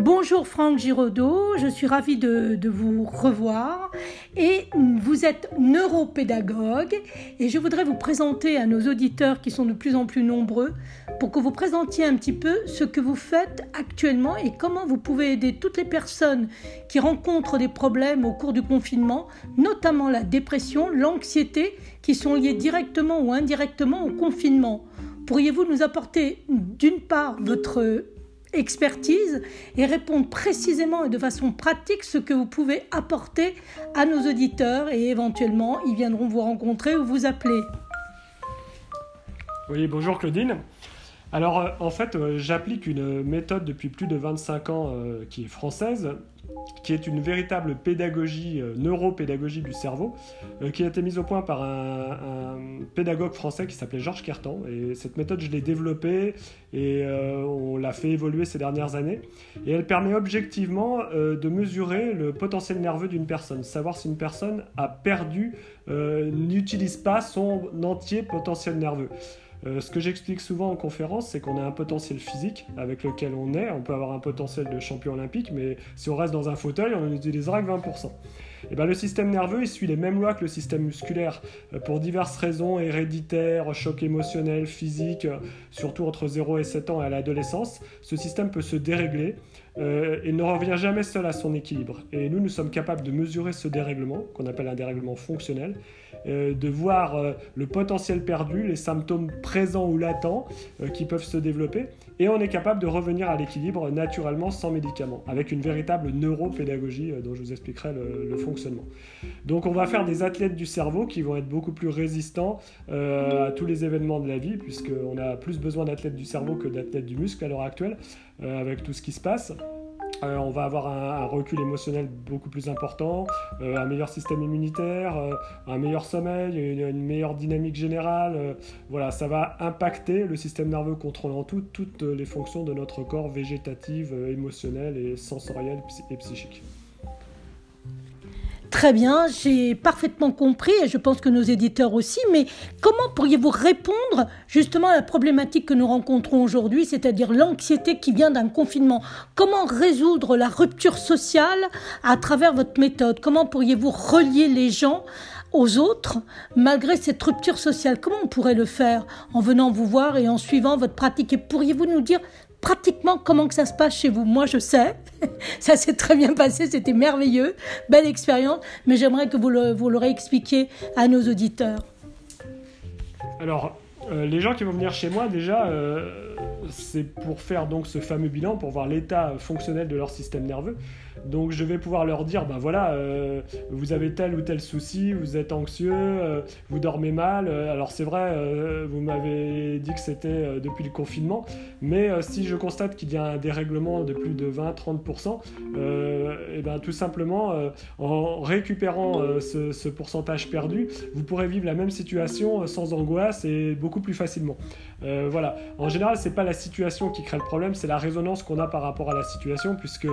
Bonjour Franck Giraudot, je suis ravie de, vous revoir et vous êtes neuropédagogue et je voudrais vous présenter à nos auditeurs qui sont de plus en plus nombreux pour que vous présentiez un petit peu ce que vous faites actuellement et comment vous pouvez aider toutes les personnes qui rencontrent des problèmes au cours du confinement, notamment la dépression, l'anxiété qui sont liées directement ou indirectement au confinement. Pourriez-vous nous apporter d'une part votre expertise et répondre précisément et de façon pratique ce que vous pouvez apporter à nos auditeurs et éventuellement ils viendront vous rencontrer ou vous appeler. Oui, bonjour Claudine. Alors euh, en fait, euh, j'applique une méthode depuis plus de 25 ans euh, qui est française, qui est une véritable pédagogie, neuropédagogie du cerveau, qui a été mise au point par un, pédagogue français qui s'appelait Georges Kertan. Et cette méthode, je l'ai développée et on l'a fait évoluer ces dernières années. Et elle permet objectivement de mesurer le potentiel nerveux d'une personne, savoir si une personne a perdu, n'utilise pas son entier potentiel nerveux. Euh, ce que j'explique souvent en conférence, c'est qu'on a un potentiel physique avec lequel on est. On peut avoir un potentiel de champion olympique, mais si on reste dans un fauteuil, on n'utilisera que 20%. Et ben, le système nerveux, il suit les mêmes lois que le système musculaire. Euh, pour diverses raisons, héréditaires, choc émotionnel, physique, euh, surtout entre 0 et 7 ans et à l'adolescence, ce système peut se dérégler et ne revient jamais seul à son équilibre. Et nous, nous sommes capables de mesurer ce dérèglement, qu'on appelle un dérèglement fonctionnel, euh, de voir euh, le potentiel perdu, les symptômes présents ou latents euh, qui peuvent se développer, et on est capable de revenir à l'équilibre naturellement sans médicaments, avec une véritable neuropédagogie dont je vous expliquerai le, fonctionnement. Donc on va faire des athlètes du cerveau qui vont être beaucoup plus résistants à tous les événements de la vie, puisqu'on a plus besoin d'athlètes du cerveau que d'athlètes du muscle à l'heure actuelle, avec tout ce qui se passe. Euh, on va avoir un, recul émotionnel beaucoup plus important, euh, un meilleur système immunitaire, euh, un meilleur sommeil, une, meilleure dynamique générale. voilà, ça va impacter le système nerveux contrôlant tout, toutes les fonctions de notre corps végétative, émotionnel et sensoriel et psychique. Très bien, j'ai parfaitement compris et je pense que nos éditeurs aussi, mais comment pourriez-vous répondre justement à la problématique que nous rencontrons aujourd'hui, c'est-à-dire l'anxiété qui vient d'un confinement? Comment résoudre la rupture sociale à travers votre méthode? Comment pourriez-vous relier les gens aux autres malgré cette rupture sociale? Comment on pourrait le faire en venant vous voir et en suivant votre pratique? Et pourriez-vous nous dire pratiquement comment que ça se passe chez vous. Moi, je sais, ça s'est très bien passé, c'était merveilleux, belle expérience, mais j'aimerais que vous, l'aurez expliqué à nos auditeurs. Alors, euh, les gens qui vont venir chez moi, déjà, euh, c'est pour faire donc ce fameux bilan, pour voir l'état fonctionnel de leur système nerveux. Donc je vais pouvoir leur dire, ben voilà, euh, vous avez tel ou tel souci, vous êtes anxieux, euh, vous dormez mal. Euh, alors c'est vrai, vous m'avez dit que c'était depuis le confinement, mais si je constate qu'il y a un dérèglement de plus de 20-30%, et ben tout simplement en récupérant ce, ce, pourcentage perdu, vous pourrez vivre la même situation sans angoisse et beaucoup plus facilement. Voilà. En général, c'est pas la situation qui crée le problème, c'est la résonance qu'on a par rapport à la situation, puisque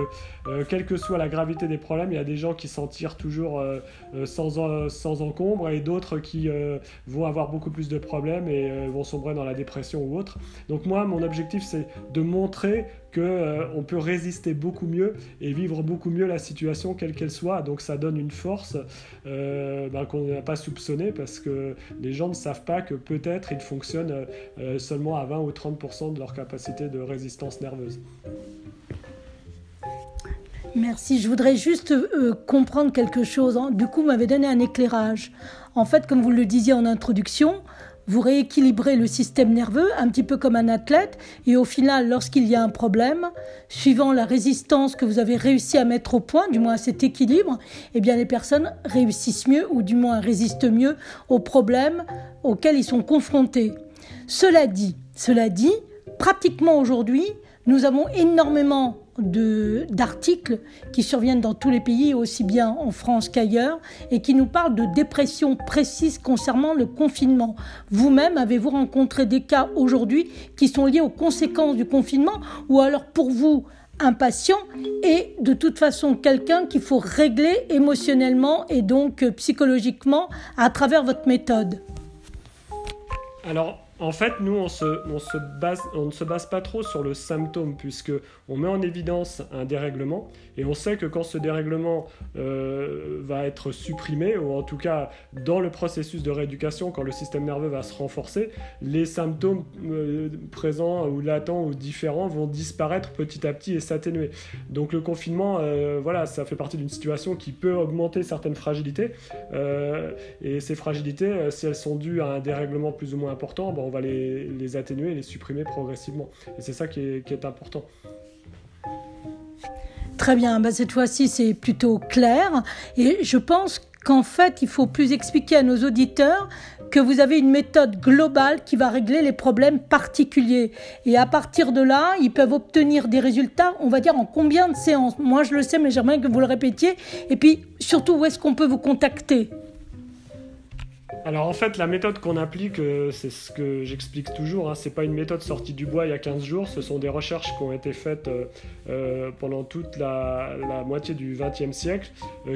quelques soit la gravité des problèmes, il y a des gens qui s'en tirent toujours euh, euh, sans, sans encombre et d'autres qui euh, vont avoir beaucoup plus de problèmes et vont sombrer dans la dépression ou autre. Donc moi, mon objectif, c'est de montrer que on peut résister beaucoup mieux et vivre beaucoup mieux la situation quelle qu'elle soit. Donc ça donne une force ben, qu'on n'a pas soupçonnée parce que les gens ne savent pas que peut-être ils fonctionnent seulement à 20 ou 30% de leur capacité de résistance nerveuse. Merci. Je voudrais juste euh, comprendre quelque chose. Hein. Du coup, vous m'avez donné un éclairage. En fait, comme vous le disiez en introduction, vous rééquilibrez le système nerveux un petit peu comme un athlète et au final, lorsqu'il y a un problème, suivant la résistance que vous avez réussi à mettre au point, du moins à cet équilibre, eh les personnes réussissent mieux ou du moins résistent mieux aux problèmes auxquels ils sont confrontés. Cela dit, cela dit, pratiquement aujourd'hui, nous avons énormément d'articles qui surviennent dans tous les pays, aussi bien en France qu'ailleurs, et qui nous parlent de dépression précise concernant le confinement. Vous-même, avez-vous rencontré des cas aujourd'hui qui sont liés aux conséquences du confinement, ou alors pour vous, un patient et de toute façon quelqu'un qu'il faut régler émotionnellement et donc psychologiquement à travers votre méthode? Alors, en fait, nous, on, ne se base pas trop sur le symptôme, puisque on met en évidence un dérèglement, et on sait que quand ce dérèglement euh, va être supprimé, ou en tout cas dans le processus de rééducation, quand le système nerveux va se renforcer, les symptômes euh, présents ou latents ou différents vont disparaître petit à petit et s'atténuer. Donc le confinement, euh, voilà, ça fait partie d'une situation qui peut augmenter certaines fragilités, et ces fragilités, si elles sont dues à un dérèglement plus ou moins important, bon, on va les, atténuer et les supprimer progressivement. Et c'est ça qui est, important. Très bien, bah, cette fois-ci c'est plutôt clair et je pense qu'en fait il faut plus expliquer à nos auditeurs que vous avez une méthode globale qui va régler les problèmes particuliers. Et à partir de là, ils peuvent obtenir des résultats, on va dire, en combien de séances Moi, je le sais, mais j'aimerais que vous le répétiez. Et puis, surtout, où est-ce qu'on peut vous contacter? Alors en fait, la méthode qu'on applique, euh, c'est ce que j'explique toujours, hein, c'est pas une méthode sortie du bois il y a 15 jours, ce sont des recherches qui ont été faites euh, euh, pendant toute la, moitié du XXe siècle,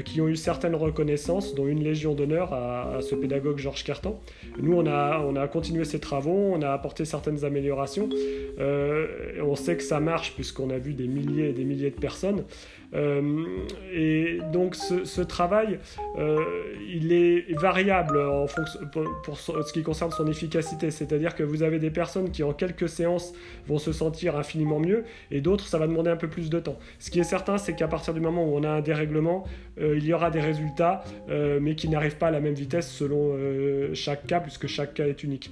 qui ont eu certaines reconnaissances, dont une légion d'honneur à, ce pédagogue Georges Cartan. Nous, on a, on a continué ces travaux, on a apporté certaines améliorations, on sait que ça marche puisqu'on a vu des milliers et des milliers de personnes. Et donc ce, travail, il est variable en fonction pour, ce qui concerne son efficacité. C'est-à-dire que vous avez des personnes qui en quelques séances vont se sentir infiniment mieux et d'autres ça va demander un peu plus de temps. Ce qui est certain c'est qu'à partir du moment où on a un dérèglement, euh, il y aura des résultats euh, mais qui n'arrivent pas à la même vitesse selon euh, chaque cas puisque chaque cas est unique.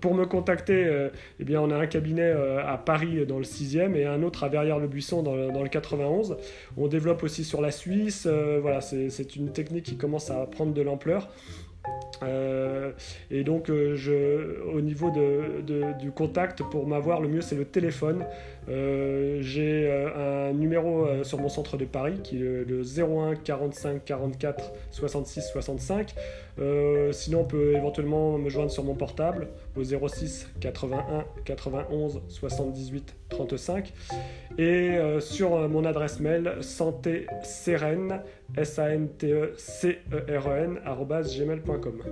pour me contacter, eh bien, on a un cabinet à Paris dans le 6e et un autre à Verrières-le-Buisson dans, dans, le 91. On développe aussi sur la Suisse. voilà, c'est une technique qui commence à prendre de l'ampleur. Euh, et donc, euh, au niveau du contact, pour m'avoir, le mieux c'est le téléphone. Euh, j'ai un numéro sur mon centre de Paris qui est le, 01 45 44 66 65. sinon, on peut éventuellement me joindre sur mon portable au 06 81 91 78 35 et sur mon adresse mail santé s a n t e e e gmail.com.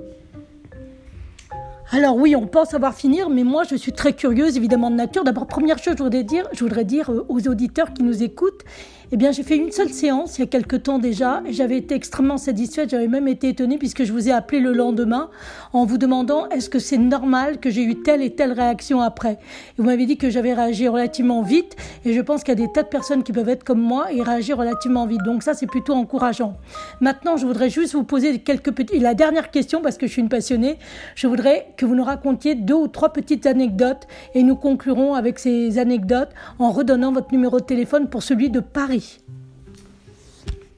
Alors oui, on pense avoir finir, mais moi je suis très curieuse évidemment de nature. D'abord, première chose, je voudrais dire, je voudrais dire aux auditeurs qui nous écoutent, eh bien, j'ai fait une seule séance il y a quelque temps déjà. et J'avais été extrêmement satisfaite. J'avais même été étonnée puisque je vous ai appelé le lendemain en vous demandant est-ce que c'est normal que j'ai eu telle et telle réaction après? Et vous m'avez dit que j'avais réagi relativement vite et je pense qu'il y a des tas de personnes qui peuvent être comme moi et réagir relativement vite. Donc ça, c'est plutôt encourageant. Maintenant, je voudrais juste vous poser quelques petites... Et la dernière question, parce que je suis une passionnée, je voudrais que vous nous racontiez deux ou trois petites anecdotes et nous conclurons avec ces anecdotes en redonnant votre numéro de téléphone pour celui de Paris.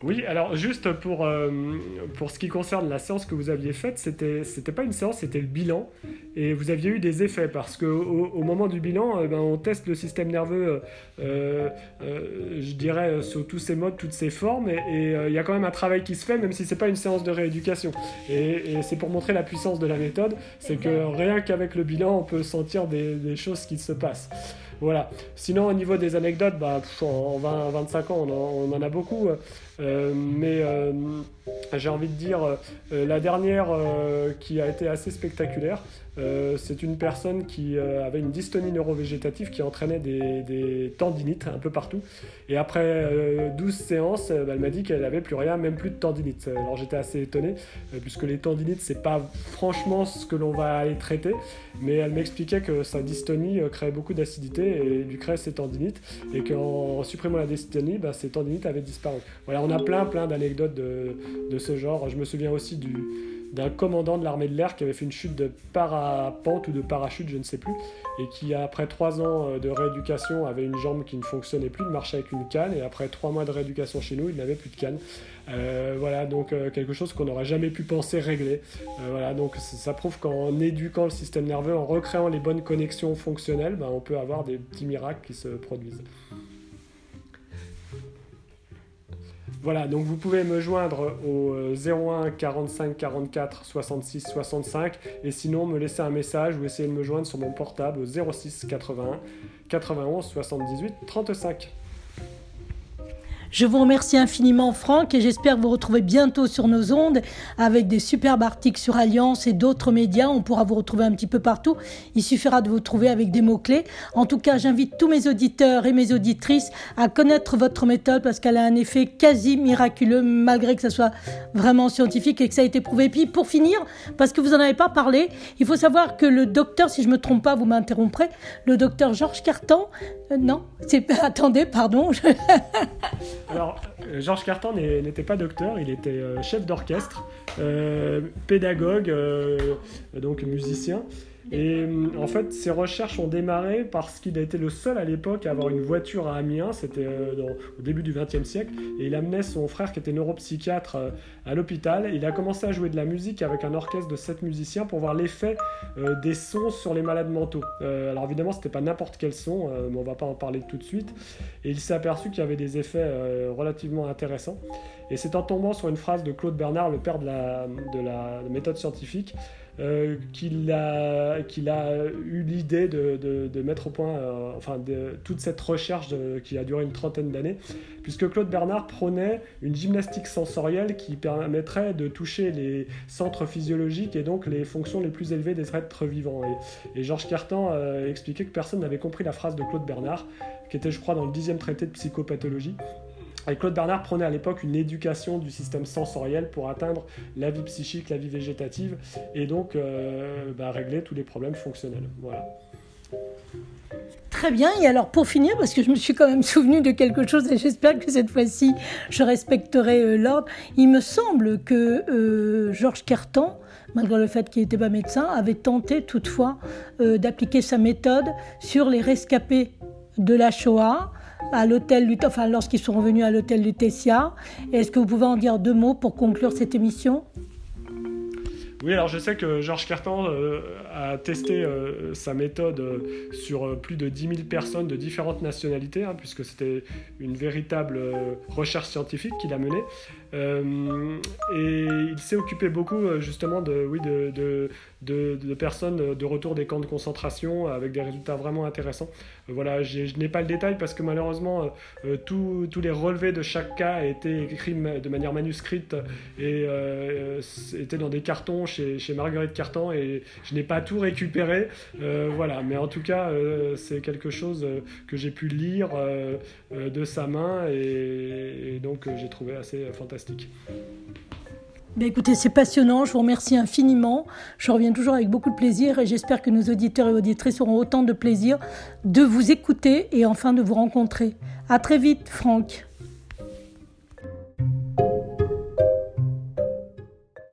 Oui, alors juste pour, euh, pour ce qui concerne la séance que vous aviez faite, c'était c'était pas une séance, c'était le bilan. Et vous aviez eu des effets parce que au, moment du bilan, euh, ben, on teste le système nerveux, euh, je dirais sur tous ses modes, toutes ses formes et il y a quand même un travail qui se fait même si c'est pas une séance de rééducation. Et, c'est pour montrer la puissance de la méthode, c'est que rien qu'avec le bilan, on peut sentir des, des choses qui se passent. Voilà. Sinon, au niveau des anecdotes, bah, en 20, 25 ans, on en, a beaucoup. Euh, mais euh, j'ai envie de dire, euh, la dernière qui a été assez spectaculaire, c'est une personne qui avait une dystonie neurovégétative qui entraînait des, tendinites un peu partout. Et après 12 séances, bah, elle m'a dit qu'elle n'avait plus rien, même plus de tendinites. Alors j'étais assez étonné, puisque les tendinites, c'est pas franchement ce que l'on va aller traiter, mais elle m'expliquait que sa dystonie créait beaucoup d'acidité et lui créait ses tendinites, et qu'en supprimant la dystonie, bah, ses tendinites avaient disparu. Voilà, on a plein, plein d'anecdotes de, ce genre. Je me souviens aussi d'un commandant de l'armée de l'air qui avait fait une chute de parapente ou de parachute, je ne sais plus, et qui, après trois ans euh, de rééducation, avait une jambe qui ne fonctionnait plus, de marcher avec une canne, et après trois mois de rééducation chez nous, il n'avait plus de canne. Euh, voilà, donc euh, quelque chose qu'on n'aurait jamais pu penser régler. voilà, donc ça prouve qu'en éduquant le système nerveux, en recréant les bonnes connexions fonctionnelles, ben, on peut avoir des petits miracles qui se produisent. Voilà, donc vous pouvez me joindre au 01 45 44 66 65 et sinon me laisser un message ou essayer de me joindre sur mon portable au 06 81 91 78 35. Je vous remercie infiniment Franck et j'espère vous retrouver bientôt sur nos ondes avec des superbes articles sur Alliance et d'autres médias. On pourra vous retrouver un petit peu partout. Il suffira de vous trouver avec des mots-clés. En tout cas, j'invite tous mes auditeurs et mes auditrices à connaître votre méthode parce qu'elle a un effet quasi miraculeux malgré que ce soit vraiment scientifique et que ça a été prouvé. Puis pour finir, parce que vous n'en avez pas parlé, il faut savoir que le docteur, si je me trompe pas, vous m'interromprez, le docteur Georges Carton, euh, non, c'est attendez, pardon. Alors, euh, Georges Carton n'était pas docteur, il était euh, chef d'orchestre, pédagogue, donc musicien. Et euh, en fait, ses recherches ont démarré parce qu'il a été le seul à l'époque à avoir une voiture à Amiens, c'était euh, au début du XXe siècle, et il amenait son frère qui était neuropsychiatre euh, à l'hôpital. Il a commencé à jouer de la musique avec un orchestre de sept musiciens pour voir l'effet des sons sur les malades mentaux. alors évidemment, c'était pas n'importe quel son, mais on va pas en parler tout de suite. Et il s'est aperçu qu'il y avait des effets relativement intéressants. Et c'est en tombant sur une phrase de Claude Bernard, le père de la, de la méthode scientifique, euh, qu'il a, a eu l'idée de, de, mettre au point euh, enfin, de, toute cette recherche qui a duré une trentaine d'années, puisque Claude Bernard prônait une gymnastique sensorielle qui permettrait de toucher les centres physiologiques et donc les fonctions les plus élevées des êtres vivants. Et, Georges Cartan euh, expliquait que personne n'avait compris la phrase de Claude Bernard, qui était, je crois, dans le dixième traité de psychopathologie. Et Claude Bernard prenait à l'époque une éducation du système sensoriel pour atteindre la vie psychique, la vie végétative, et donc euh, bah, régler tous les problèmes fonctionnels. Voilà. Très bien, et alors pour finir, parce que je me suis quand même souvenu de quelque chose et j'espère que cette fois-ci je respecterai euh, l'ordre, il me semble que euh, Georges Carton, malgré le fait qu'il n'était pas médecin, avait tenté toutefois d'appliquer sa méthode sur les rescapés de la Shoah à l'hôtel, enfin lorsqu'ils sont revenus à l'hôtel Lutetia. Est-ce que vous pouvez en dire deux mots pour conclure cette émission? Oui, alors je sais que Georges Cartan euh, a testé euh, sa méthode euh, sur plus de 10 000 personnes de différentes nationalités, hein, puisque c'était une véritable recherche scientifique qu'il a menée. et il s'est occupé beaucoup justement de, oui, de, de, personnes de retour des camps de concentration avec des résultats vraiment intéressants. voilà, je n'ai pas le détail parce que malheureusement, tous les relevés de chaque cas étaient écrits de manière manuscrite et étaient dans des cartons chez, Marguerite Cartan et je n'ai pas tout récupéré. Euh, voilà, mais en tout cas, euh, c'est quelque chose euh, que j'ai pu lire de sa main et, donc j'ai trouvé assez fantastique. Ben écoutez, c'est passionnant, je vous remercie infiniment. Je reviens toujours avec beaucoup de plaisir et j'espère que nos auditeurs et auditrices auront autant de plaisir de vous écouter et enfin de vous rencontrer. À très vite, Franck.